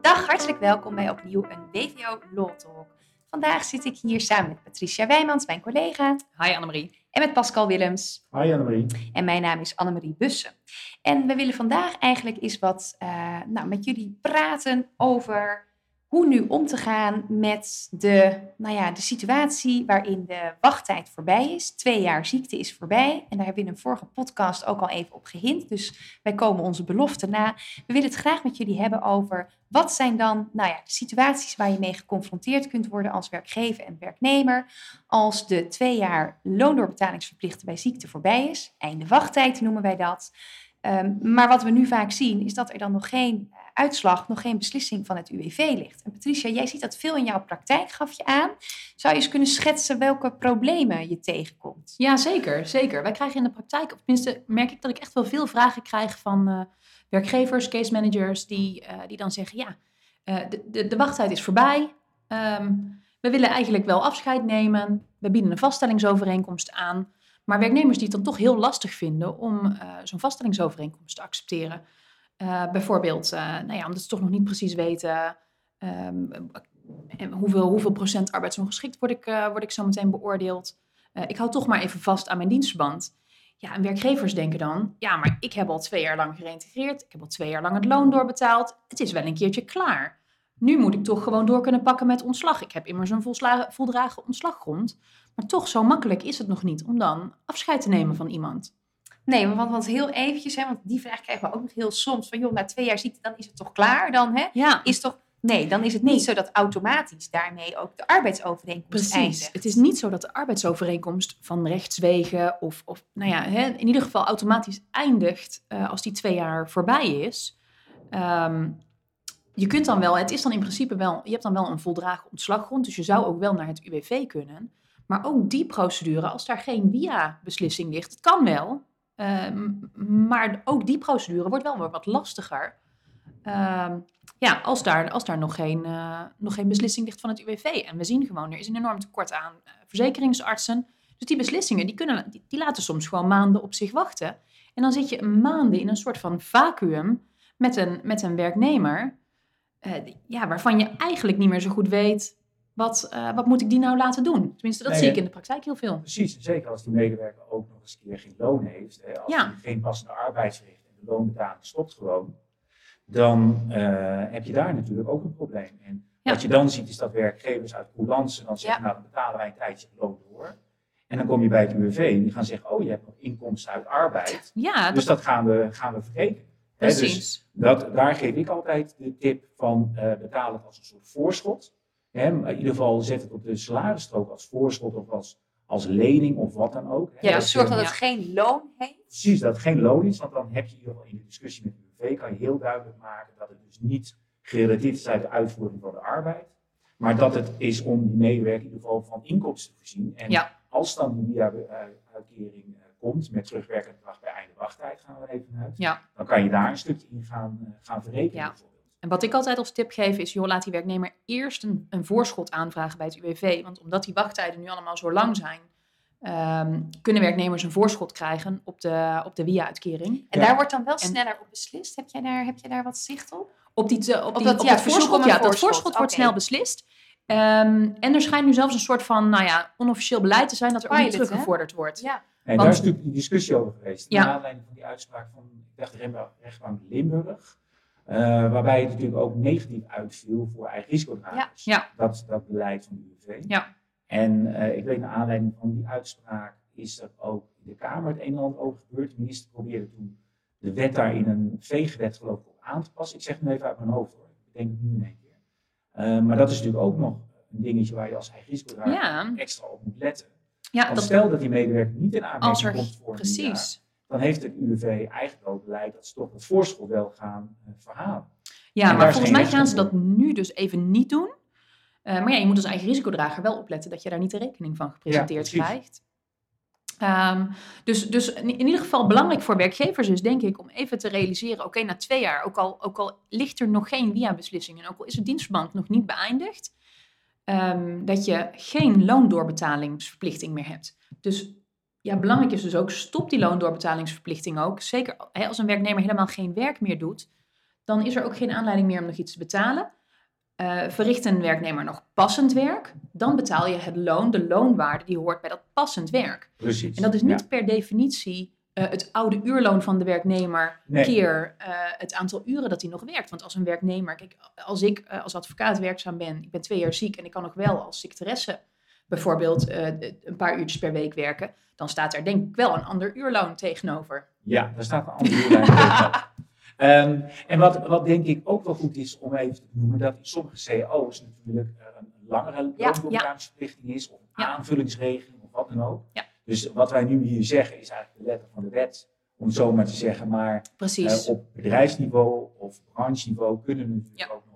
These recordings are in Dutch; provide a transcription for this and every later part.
Dag, hartelijk welkom bij opnieuw een WVO Law Talk. Vandaag zit ik hier samen met Patricia Wijmans, mijn collega. Hi Annemarie. En met Pascal Willems. Hi Annemarie. En mijn naam is Annemarie Bussen. En we willen vandaag eigenlijk eens wat uh, nou, met jullie praten over hoe nu om te gaan met de, nou ja, de situatie waarin de wachttijd voorbij is. Twee jaar ziekte is voorbij. En daar hebben we in een vorige podcast ook al even op gehind. Dus wij komen onze belofte na. We willen het graag met jullie hebben over wat zijn dan nou ja, de situaties waar je mee geconfronteerd kunt worden als werkgever en werknemer. Als de twee jaar loondoorbetalingsverplichten bij ziekte voorbij is. Einde wachttijd noemen wij dat. Um, maar wat we nu vaak zien is dat er dan nog geen uitslag, nog geen beslissing van het UWV ligt. En Patricia, jij ziet dat veel in jouw praktijk, gaf je aan. Zou je eens kunnen schetsen welke problemen je tegenkomt? Ja, zeker. zeker. Wij krijgen in de praktijk, of tenminste merk ik dat ik echt wel veel vragen krijg van uh, werkgevers, case managers, die, uh, die dan zeggen, ja, uh, de, de, de, wachttijd is voorbij. Um, we willen eigenlijk wel afscheid nemen. We bieden een vaststellingsovereenkomst aan. Maar werknemers die het dan toch heel lastig vinden om zo'n vaststellingsovereenkomst te accepteren. Uh, bijvoorbeeld, uh, nou ja, omdat ze toch nog niet precies weten um, hoeveel, hoeveel procent arbeidsongeschikt word ik, uh, word ik zo meteen beoordeeld. ik hou toch maar even vast aan mijn dienstverband. Ja, en werkgevers denken dan, ja, maar ik heb al twee jaar lang gereïntegreerd. Ik heb al twee jaar lang het loon doorbetaald. Het is wel een keertje klaar. Nu moet ik toch gewoon door kunnen pakken met ontslag. Ik heb immers een voldragen ontslaggrond. Maar toch, zo makkelijk is het nog niet om dan afscheid te nemen van iemand. Nee, want, want heel eventjes, hè, want die vraag krijgen we ook nog heel soms. Van joh, na twee jaar ziekte, dan is het toch klaar dan? Hè? Ja. Is toch, nee, dan is het niet zo dat automatisch daarmee ook de arbeidsovereenkomst Precies. eindigt. Het is niet zo dat de arbeidsovereenkomst van rechtswegen of, of nou ja, hè, in ieder geval automatisch eindigt uh, als die twee jaar voorbij is. Um, je kunt dan wel, het is dan in principe wel, je hebt dan wel een voldragen ontslaggrond, dus je zou ook wel naar het UWV kunnen. Maar ook die procedure, als daar geen via-beslissing ligt, het kan wel, uh, maar ook die procedure wordt wel weer wat lastiger. Uh, ja, als daar, als daar nog, geen, uh, nog geen beslissing ligt van het UWV. En we zien gewoon, er is een enorm tekort aan uh, verzekeringsartsen. Dus die beslissingen, die, kunnen, die, laten soms gewoon maanden op zich wachten. En dan zit je maanden in een soort van vacuüm met een, met een werknemer... Uh, ja, waarvan je eigenlijk niet meer zo goed weet wat, uh, wat moet ik die nou laten doen? Tenminste, dat nee, zie ik in de praktijk heel veel. Precies, zeker als die medewerker ook nog eens een keer geen loon heeft. Eh, als ja. hij geen passende arbeidsrecht en de loonbetaling stopt gewoon. Dan uh, heb je daar natuurlijk ook een probleem. En ja. wat je dan ziet is dat werkgevers uit coulance dan zeggen, ja. nou dan betalen wij een tijdje loon door. En dan kom je bij het UWV en die gaan zeggen, oh je hebt nog inkomsten uit arbeid. Ja, dus dat, dat gaan, we, gaan we vergeten. Precies. He, dus dat, daar geef ik altijd de tip van uh, betaal het als een soort voorschot. Hè, in ieder geval zet het op de salarisstrook als voorschot of als, als lening of wat dan ook. Ja, dus zorg dat het geen loon heeft. Precies, dat het geen loon is, want dan heb je in ieder geval in de discussie met de UWV kan je heel duidelijk maken dat het dus niet gerelateerd is uit de uitvoering van de arbeid, maar dat het is om die medewerker in ieder geval van inkomsten te voorzien. En ja. als dan die via-uitkering uh, komt met terugwerkende kracht bij einde wachttijd, gaan we even uit, ja. dan kan je daar een stukje in gaan, uh, gaan verrekenen. Ja. En wat ik altijd als tip geef is, joh, laat die werknemer eerst een, een voorschot aanvragen bij het UWV. Want omdat die wachttijden nu allemaal zo lang zijn, um, kunnen werknemers een voorschot krijgen op de, op de via-uitkering. En ja. daar wordt dan wel sneller op beslist? Heb jij daar, heb jij daar wat zicht op? Op, die, te, op, die, dat, op ja, het voorschot, ja, dat voorschot okay. wordt snel beslist. Um, en er schijnt nu zelfs een soort van, nou ja, onofficieel beleid te zijn dat er Pilot, ook niet teruggevorderd wordt. Ja. En Want, daar is natuurlijk die discussie over geweest. Ja. Naar aanleiding van die uitspraak van, ik dacht, de rechtbank Limburg. Uh, waarbij het natuurlijk ook negatief uitviel voor eigen risicodragers. Ja. Ja. Dat, dat beleid van de UWV. Ja. En uh, ik weet naar aanleiding van die uitspraak is er ook in de Kamer het een en ander over gebeurd. De minister probeerde toen de wet daar in een veegwet geloof ik op aan te passen. Ik zeg het nu even uit mijn hoofd hoor. Ik denk het nu in één keer. Uh, maar dat is natuurlijk ook nog een dingetje waar je als eigen risicodrager Ja. extra op moet letten. Ja, Want dat, stel dat die medewerker niet in aanmerking er, komt voor precies. Dan heeft het UWV eigenlijk ook beleid dat ze toch het voorschot wel gaan uh, verhalen. Ja, En maar volgens mij gaan ze dat nu dus even niet doen. Uh, maar ja, je moet als eigen risicodrager wel opletten dat je daar niet de rekening van gepresenteerd krijgt. Um, dus, dus in, ieder geval belangrijk voor werkgevers is denk ik om even te realiseren, oké, na twee jaar, ook al, ook al ligt er nog geen via-beslissing en ook al is het dienstverband nog niet beëindigd, um, dat je geen loondoorbetalingsverplichting meer hebt. Dus ja, belangrijk is dus ook, stop die loondoorbetalingsverplichting ook. Zeker hè, als een werknemer helemaal geen werk meer doet, dan is er ook geen aanleiding meer om nog iets te betalen. Uh, verricht een werknemer nog passend werk, dan betaal je het loon, de loonwaarde die hoort bij dat passend werk. Precies. En dat is niet per definitie uh, het oude uurloon van de werknemer keer uh, het aantal uren dat hij nog werkt. Want als een werknemer, kijk, als ik als advocaat werkzaam ben, ik ben twee jaar ziek en ik kan nog wel als secretaresse bijvoorbeeld een paar uurtjes per week werken, dan staat er denk ik wel een ander uurloon tegenover. Ja, daar staat een ander uurloon tegenover. Um, en wat, wat denk ik ook wel goed is om even te noemen, dat in sommige cao's natuurlijk een langere loondoorgangsverplichting is, of een aanvullingsregeling, of wat dan ook. Ja. Dus wat wij nu hier zeggen is eigenlijk de letter van de wet, om het zo maar te zeggen. Maar uh, op bedrijfsniveau of brancheniveau kunnen we natuurlijk ook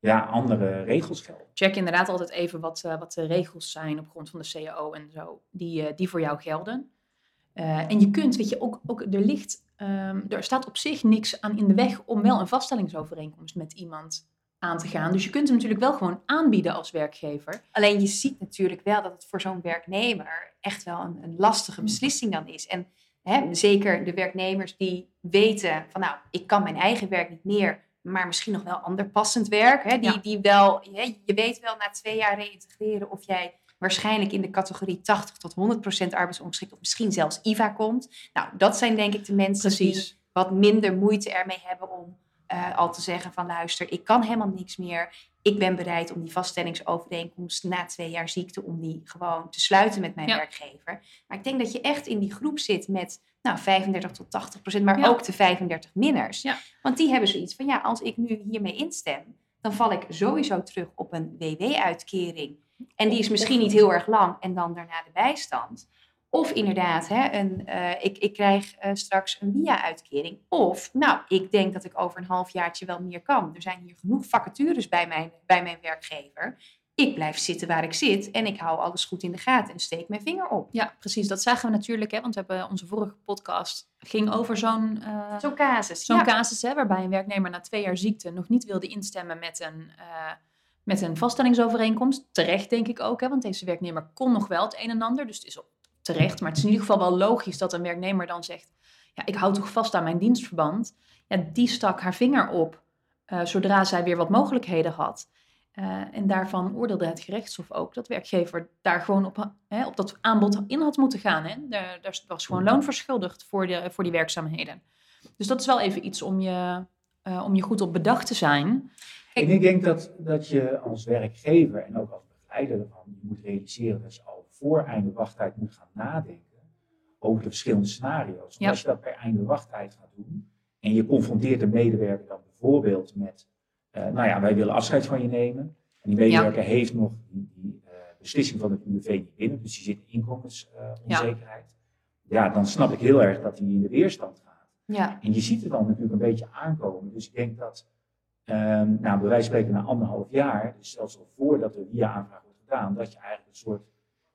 ja, andere regels gelden. Check inderdaad altijd even wat, uh, wat de regels zijn op grond van de CAO en zo, die, uh, die voor jou gelden. en je kunt, weet je, ook, ook er ligt Um, er staat op zich niks aan in de weg om wel een vaststellingsovereenkomst met iemand aan te gaan. Dus je kunt hem natuurlijk wel gewoon aanbieden als werkgever. Alleen je ziet natuurlijk wel dat het voor zo'n werknemer echt wel een, een lastige beslissing dan is. En hè, zeker de werknemers die weten van nou, ik kan mijn eigen werk niet meer, maar misschien nog wel ander passend werk. Hè, die, die wel, je weet wel na twee jaar reïntegreren of jij waarschijnlijk in de categorie 80 tot 100% arbeidsongeschikt of misschien zelfs IVA komt. Nou, dat zijn denk ik de mensen die wat minder moeite ermee hebben om uh, al te zeggen van luister, ik kan helemaal niks meer. Ik ben bereid om die vaststellingsovereenkomst na twee jaar ziekte, om die gewoon te sluiten met mijn werkgever. Maar ik denk dat je echt in die groep zit met nou, 35 tot 80 procent, maar ook de 35 minners. Ja. Want die hebben zoiets van ja, als ik nu hiermee instem, dan val ik sowieso terug op een WW-uitkering. En die is misschien niet heel erg lang en dan daarna de bijstand. Of inderdaad, hè, een, uh, ik, ik krijg uh, straks een via-uitkering. Of, nou, ik denk dat ik over een halfjaartje wel meer kan. Er zijn hier genoeg vacatures bij mijn, bij mijn werkgever. Ik blijf zitten waar ik zit en ik hou alles goed in de gaten en steek mijn vinger op. Ja, precies. Dat zagen we natuurlijk, hè, want we hebben onze vorige podcast ging over zo'n uh, zo'n casus. Zo'n casus, hè, waarbij een werknemer na twee jaar ziekte nog niet wilde instemmen met een met een vaststellingsovereenkomst. Terecht denk ik ook, hè, want deze werknemer kon nog wel het een en ander. Dus het is terecht. Maar het is in ieder geval wel logisch dat een werknemer dan zegt... ja, ik hou toch vast aan mijn dienstverband. Ja, die stak haar vinger op uh, zodra zij weer wat mogelijkheden had. Uh, en daarvan oordeelde het gerechtshof ook dat werkgever daar gewoon op, hè, op dat aanbod in had moeten gaan. Hè. Daar, daar was gewoon loon verschuldigd voor, de, voor die werkzaamheden. Dus dat is wel even iets om je, uh, om je goed op bedacht te zijn. En ik denk dat, dat je als werkgever en ook als begeleider ervan, moet realiseren dat je al voor einde wachttijd moet gaan nadenken over de verschillende scenario's. Als je dat per einde wachttijd gaat doen en je confronteert de medewerker dan bijvoorbeeld met, uh, nou ja, wij willen afscheid van je nemen. En die medewerker heeft nog die, die uh, beslissing van het UWV niet binnen, dus die zit in inkomensonzekerheid. Ja. ja, dan snap ik heel erg dat hij in de weerstand gaat. Ja. En je ziet het dan natuurlijk een beetje aankomen. Dus ik denk dat Um, nou, bij wijze van spreken na anderhalf jaar, dus zelfs al voordat de via-aanvraag wordt gedaan, dat je eigenlijk een soort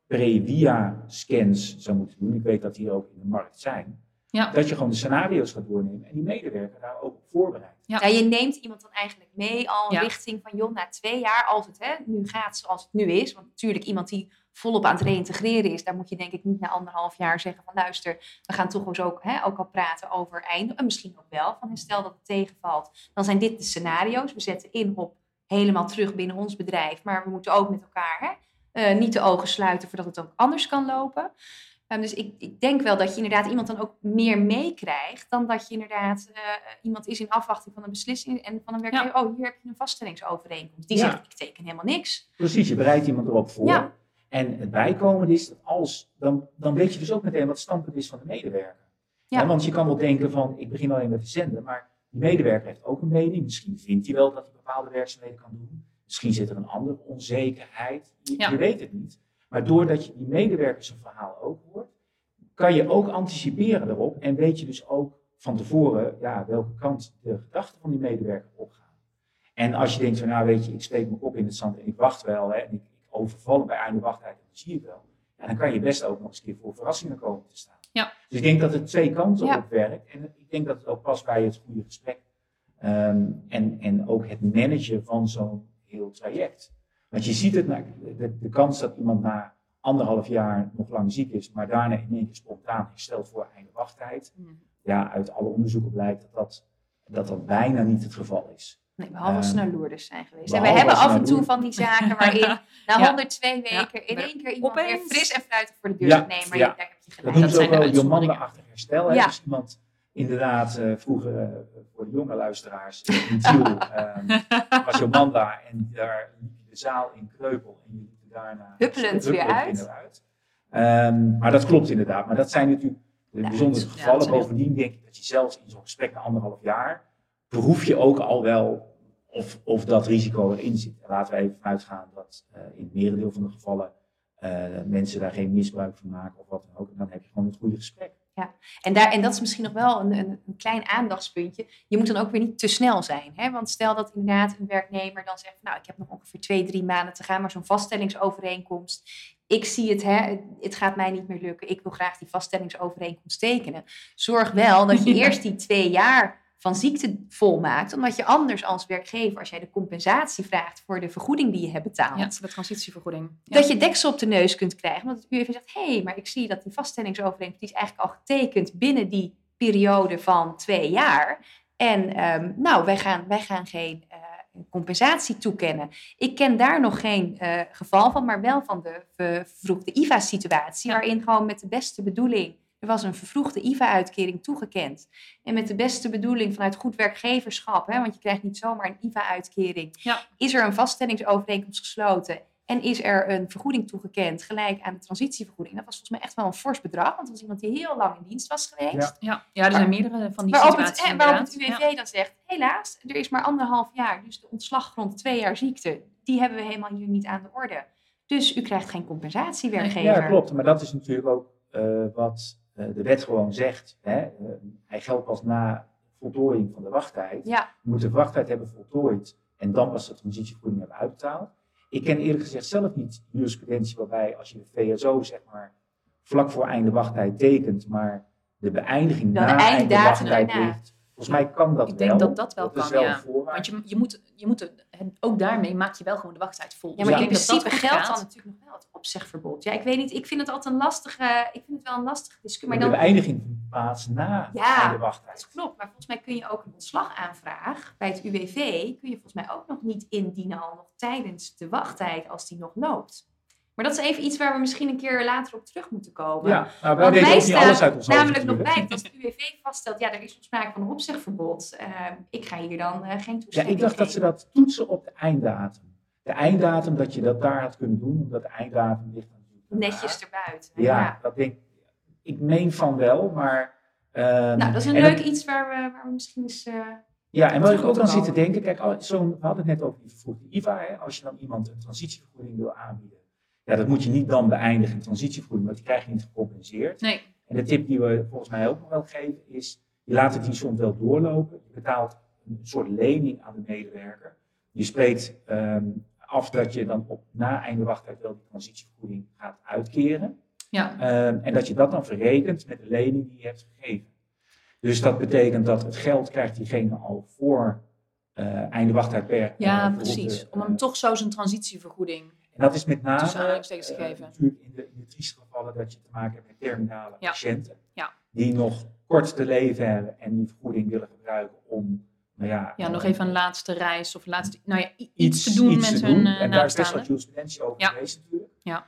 pre-via-scans zou moeten doen. Ik weet dat die ook in de markt zijn. Ja. Dat je gewoon de scenario's gaat doornemen en die medewerker daar ook op voorbereidt. Ja. ja. je neemt iemand dan eigenlijk mee al richting van, joh, na twee jaar, als het hè, nu gaat zoals het nu is. Want natuurlijk iemand die volop aan het reïntegreren is, daar moet je denk ik niet na anderhalf jaar zeggen van, luister, we gaan toch eens ook, hè, ook al praten over einde. En misschien ook wel, van stel dat het tegenvalt, dan zijn dit de scenario's. We zetten in op helemaal terug binnen ons bedrijf, maar we moeten ook met elkaar hè, uh, niet de ogen sluiten voordat het ook anders kan lopen. Um, dus ik, ik, denk wel dat je inderdaad iemand dan ook meer meekrijgt dan dat je inderdaad uh, iemand is in afwachting van een beslissing en van een werkgever, ja. oh hier heb je een vaststellingsovereenkomst. Die ja. zegt ik teken helemaal niks. Precies, je bereidt iemand erop voor. Ja. En het bijkomende is dat als, dan, dan weet je dus ook meteen wat het standpunt is van de medewerker. Ja. want je kan wel denken van ik begin alleen met te zenden, maar die medewerker heeft ook een mening. Misschien vindt hij wel dat hij bepaalde werkzaamheden kan doen. Misschien zit er een andere onzekerheid. Je, je weet het niet. Maar doordat je die medewerkers een verhaal ook hoort, kan je ook anticiperen erop en weet je dus ook van tevoren ja, welke kant de gedachten van die medewerker opgaan. En als je denkt van nou weet je, ik steek me op in het zand en ik wacht wel hè, en ik, ik overval bij einde wachttijd en dat zie ik wel. Ja, dan kan je best ook nog eens een keer voor verrassingen komen te staan. Ja. Dus ik denk dat het twee kanten op werkt en ik denk dat het ook past bij het goede gesprek. Um, en, en ook het managen van zo'n heel traject. Want je ziet het, de, de kans dat iemand na anderhalf jaar nog lang ziek is, maar daarna in één keer spontaan herstelt voor einde wachttijd. Ja, uit alle onderzoeken blijkt dat dat, dat dat bijna niet het geval is. Nee, behalve als ze naar Lourdes zijn geweest. En we hebben af en toe van die zaken waarin na 102 weken in één keer iemand weer fris en fruitig voor de deur zit. Nee, maar ja. daar heb je gelijk. Dat noemen ze ook wel Jomanda-achtig herstel. Hè? Dus iemand inderdaad, uh, vroeger uh, voor de jonge luisteraars, in Tiel um, was Jomanda en daar liep je de zaal in Kreupel en je liep daarna huppelend weer uit. Um, maar dat klopt inderdaad. Maar dat zijn natuurlijk de bijzondere gevallen. Bovendien denk ik dat je zelfs in zo'n gesprek na anderhalf jaar proef je ook al wel of, of dat risico erin zit. En laten we even vanuit gaan dat uh, in het merendeel van de gevallen mensen daar geen misbruik van maken of wat dan ook. En dan heb je gewoon het goede gesprek. Ja, en, daar, en dat is misschien nog wel een, een, een, klein aandachtspuntje. Je moet dan ook weer niet te snel zijn. Hè? Want stel dat inderdaad een werknemer dan zegt, nou ik heb nog ongeveer twee, drie maanden te gaan, maar zo'n vaststellingsovereenkomst, ik zie het, hè, het gaat mij niet meer lukken, ik wil graag die vaststellingsovereenkomst tekenen. Zorg wel dat je eerst die twee jaar van ziekte volmaakt. Omdat je anders als werkgever, als jij de compensatie vraagt voor de vergoeding die je hebt betaald. Ja, de transitievergoeding. Dat je deksel op de neus kunt krijgen. Omdat het UWV zegt, hé, hey, maar ik zie dat die vaststellingsovereenkomst, die is eigenlijk al getekend binnen die periode van twee jaar. En um, nou, wij gaan, wij gaan geen uh, compensatie toekennen. Ik ken daar nog geen uh, geval van, maar wel van de vervroegde IVA-situatie, waarin gewoon met de beste bedoeling er was een vervroegde IVA-uitkering toegekend. En met de beste bedoeling vanuit goed werkgeverschap, hè, want je krijgt niet zomaar een IVA-uitkering, ja. is er een vaststellingsovereenkomst gesloten en is er een vergoeding toegekend, gelijk aan de transitievergoeding. Dat was volgens mij echt wel een fors bedrag, want dat was iemand die heel lang in dienst was geweest. Ja, ja. er zijn meerdere van die waarop situaties het, Waarop het UWV dan zegt, helaas, er is maar anderhalf jaar, dus de ontslaggrond twee jaar ziekte, die hebben we helemaal hier niet aan de orde. Dus u krijgt geen compensatie, werkgever. Ja, klopt. Maar dat is natuurlijk ook uh, wat eh, de wet gewoon zegt, hè, eh, hij geldt pas na voltooiing van de wachttijd. Ja. Je moet de wachttijd hebben voltooid en dan pas de transitievergoeding hebben uitbetaald. Ik ken eerlijk gezegd zelf niet jurisprudentie waarbij als je de VSO zeg maar vlak voor einde wachttijd tekent, maar de beëindiging na de einde wachttijd ligt Volgens mij kan dat Ik denk dat dat wel kan, ja. Want je, je moet, je moet ook daarmee maak je wel gewoon de wachttijd vol. Ja, maar in principe geldt dan natuurlijk nog wel het opzegverbod. Ja, ik weet niet, ik vind het altijd een lastige, ik vind het wel een lastige discussie. Maar dan, de beëindiging plaats na de wachttijd. dat klopt. Maar volgens mij kun je ook een ontslagaanvraag bij het UWV, kun je volgens mij ook nog niet indienen al nog tijdens de wachttijd als die nog loopt. Maar dat is even iets waar we misschien een keer later op terug moeten komen. Ja, nou, wij weten ook niet alles uit ons Namelijk nog bij dat als het UWV vaststelt, ja, er is sprake van een opzegverbod. Uh, ik ga hier dan uh, geen toestemming Ja, ik dacht dat ze dat toetsen op de einddatum. De einddatum, dat je dat daar had kunnen doen, omdat de einddatum ligt. Netjes erbuiten. Ja, ja, dat denk ik. meen van wel, maar... Uh, nou, dat is een leuk iets waar we, waar we misschien eens... Uh, ja, en wat ik ook dan zit te denken, kijk, zo, we hadden het net over die vervoegde IVA. Hè, als je dan iemand een transitievergoeding wil aanbieden, ja, dat moet je niet dan beëindigen in transitievergoeding, want die krijg je niet gecompenseerd. Nee. En de tip die we volgens mij ook nog wel geven is, je laat het die soms wel doorlopen. Je betaalt een soort lening aan de medewerker. Je spreekt um, af dat je dan op na einde wachttijd wel die transitievergoeding gaat uitkeren. Ja. Um, en dat je dat dan verrekent met de lening die je hebt gegeven. Dus dat betekent dat het geld krijgt diegene al voor uh, einde wachttijd per. Ja, uh, precies. Om hem toch zo zijn transitievergoeding en dat is met name uh, natuurlijk in de, in de trieste gevallen dat je te maken hebt met terminale patiënten. Ja. Die nog kort te leven hebben en die vergoeding willen gebruiken om nou ja, ja, nog even een laatste reis of laatste, nou ja, iets, te doen met hun uh, En daar is best wat jurisprudentie over ja. geweest natuurlijk. Ja.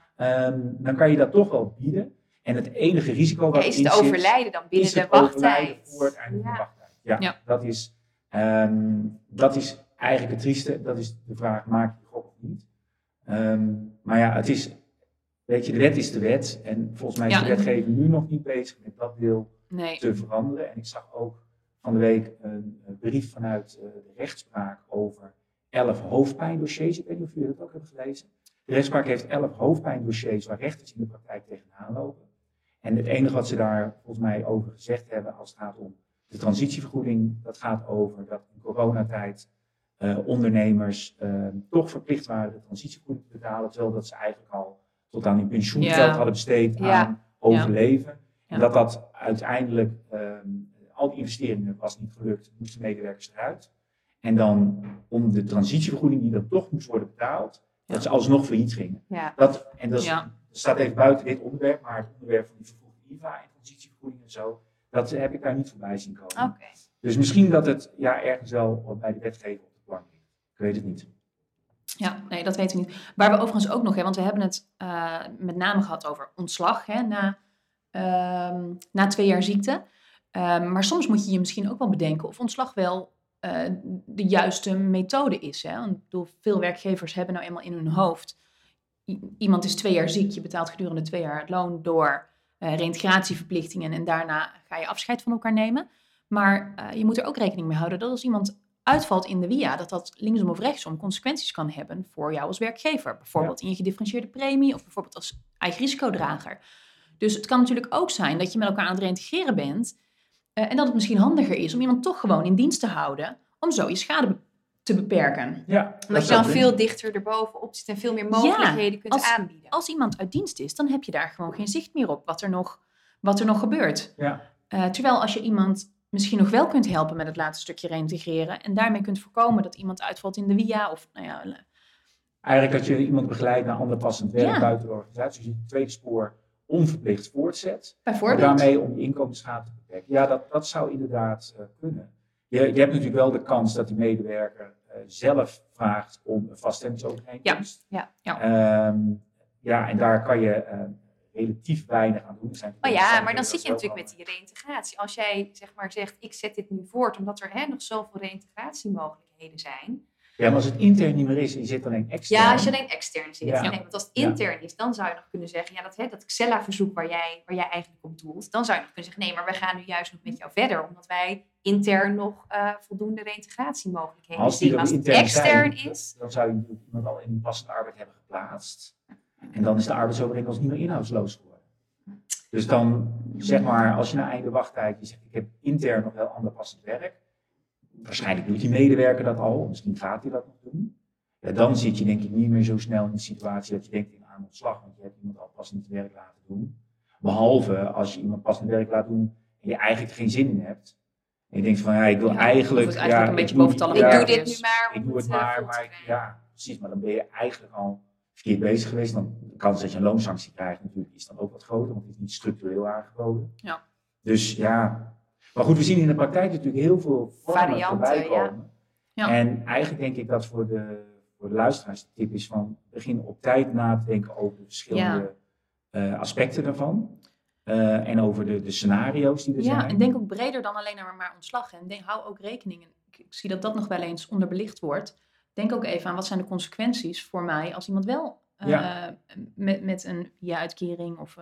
Um, dan kan je dat toch wel bieden. En het enige risico wat ja, is het overlijden dan binnen de wachttijd. voor het einde van de wachttijd. Ja, ja. Dat, is, um, dat is eigenlijk het trieste. Dat is de vraag, maak je? Um, maar ja, het is, weet je, de wet is de wet. En volgens mij is de wetgever nu nog niet bezig met dat deel nee. te veranderen. En ik zag ook van de week een, een brief vanuit uh, de rechtspraak over elf hoofdpijndossiers. Ik weet niet of jullie dat ook hebben gelezen. De rechtspraak heeft elf hoofdpijndossiers waar rechters in de praktijk tegenaan lopen. En het enige wat ze daar volgens mij over gezegd hebben als het gaat om de transitievergoeding, dat gaat over dat in coronatijd ondernemers uh, toch verplicht waren de transitievergoeding te betalen, terwijl dat ze eigenlijk al tot aan hun pensioengeld ja. hadden besteed ja. aan overleven. En dat dat uiteindelijk, um, al die investeringen was niet gelukt, moesten medewerkers eruit. En dan om de transitievergoeding die dan toch moest worden betaald, dat ze alsnog failliet gingen. Dat, en dat is, dat staat even buiten dit onderwerp, maar het onderwerp van die vervoegde IVA en transitievergoeding en zo, dat heb ik daar niet voorbij zien komen. Dus misschien dat het ja, ergens wel bij de wetgever op de plank ligt. Ik weet het niet. Ja, nee, dat weten we niet. Waar we overigens ook nog, hè, want we hebben het uh, met name gehad over ontslag hè, na, uh, na twee jaar ziekte. Uh, maar soms moet je je misschien ook wel bedenken of ontslag wel uh, de juiste methode is. Hè? Want, veel werkgevers hebben nou eenmaal in hun hoofd. iemand is twee jaar ziek, je betaalt gedurende twee jaar het loon door uh, reintegratieverplichtingen en daarna ga je afscheid van elkaar nemen. Maar je moet er ook rekening mee houden dat als iemand uitvalt in de via, dat dat linksom of rechtsom consequenties kan hebben voor jou als werkgever. Bijvoorbeeld ja. in je gedifferentieerde premie of bijvoorbeeld als eigen risicodrager. Dus het kan natuurlijk ook zijn dat je met elkaar aan het reintegreren bent uh, en dat het misschien handiger is om iemand toch gewoon in dienst te houden, om zo je schade te beperken. Ja, Omdat je dan veel dichter erbovenop zit en veel meer mogelijkheden ja, kunt als, aanbieden. Als iemand uit dienst is, dan heb je daar gewoon geen zicht meer op wat er nog, wat er nog gebeurt. Ja. Uh, terwijl als je iemand misschien nog wel kunt helpen met het laatste stukje reintegreren en daarmee kunt voorkomen dat iemand uitvalt in de via of nou ja. Eigenlijk dat je iemand begeleidt naar ander passend werk ja. buiten de organisatie. Dus je het tweede spoor onverplicht voortzet. Bijvoorbeeld. Maar daarmee om je inkomensschade te beperken. Ja, dat, dat zou inderdaad uh, kunnen. Je, je hebt natuurlijk wel de kans dat die medewerker uh, zelf vraagt om een vaststellingsovereenkomst. Ja, ja, ja. Um, ja, en daar kan je uh, relatief weinig aan doen. Zijn oh ja, maar dan zit je natuurlijk met die reïntegratie. Als jij zeg maar zegt, ik zet dit nu voort omdat er hè, nog zoveel reïntegratiemogelijkheden zijn. Ja, maar als het intern niet meer is en je zit alleen extern. Ja, als je alleen extern zit. Ja. Nee, want als het intern ja. is, dan zou je nog kunnen zeggen, ja, dat, hè, dat Xella-verzoek waar jij, waar jij eigenlijk op doelt, dan zou je nog kunnen zeggen, nee, maar we gaan nu juist nog met jou verder, omdat wij intern nog uh, voldoende die zien. Als het extern zijn, is. Dan zou je iemand al in passende arbeid hebben geplaatst. En dan is de arbeidsovereenkomst niet meer inhoudsloos geworden. Dus dan, zeg maar, als je na einde wachttijd, je zegt, ik heb intern nog wel ander passend werk. Waarschijnlijk doet die medewerker dat al, misschien gaat hij dat nog doen. Ja, dan zit je denk ik niet meer zo snel in de situatie dat je denkt in aan ontslag, want je hebt iemand al passend werk laten doen. Behalve als je iemand passend werk laat doen en je eigenlijk geen zin in hebt. En je denkt van, ja, ik wil ja, eigenlijk... eigenlijk ja, een beetje doe, boventallig. Ik ja, doe dit nu maar. Ik doe het maar, maar ja, precies. Maar dan ben je eigenlijk al bezig geweest. Dan de kans dat je een loonsanctie krijgt natuurlijk is dan ook wat groter, want het is niet structureel aangeboden. Ja. Dus ja, maar goed, we zien in de praktijk natuurlijk heel veel Varianten, komen. Ja. En eigenlijk denk ik dat voor de, voor de luisteraars de tip is van begin op tijd na te denken over de verschillende uh, aspecten daarvan. Uh, en over de, de scenario's die er ja, zijn. Ja, en denk ook breder dan alleen maar, maar ontslag. En denk, hou ook rekening, en ik, ik zie dat dat nog wel eens onderbelicht wordt. Denk ook even aan wat zijn de consequenties voor mij als iemand wel uh, Ja. met, met een via-uitkering of...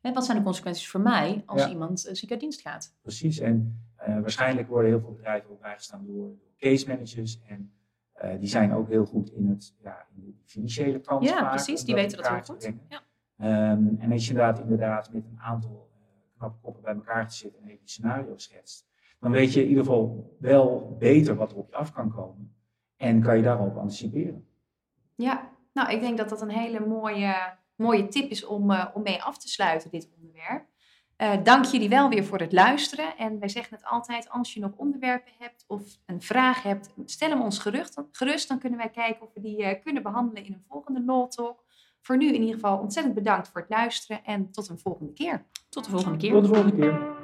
hè, wat zijn de consequenties voor mij als Ja. iemand uh, ziek uit dienst gaat? Precies. En eh, waarschijnlijk worden heel veel bedrijven ook bijgestaan door, door case managers. En eh, die zijn ook heel goed in, het, ja, in de financiële kant. Ja, vaak, precies. Die weten dat heel goed. Ja. Ehm, en als je inderdaad, inderdaad met een aantal uh, knappe koppen bij elkaar te zitten en even die scenario schetst, dan weet je in ieder geval wel beter wat er op je af kan komen. En kan je daarop anticiperen. Ja, nou, ik denk dat dat een hele mooie, mooie tip is om, uh, om mee af te sluiten, dit onderwerp. Uh, dank jullie wel weer voor het luisteren. En wij zeggen het altijd, als je nog onderwerpen hebt of een vraag hebt, stel hem ons gerust. gerust dan kunnen wij kijken of we die uh, kunnen behandelen in een volgende Law Talk. Voor nu in ieder geval ontzettend bedankt voor het luisteren en tot een volgende keer. Tot de volgende keer. Tot de volgende keer.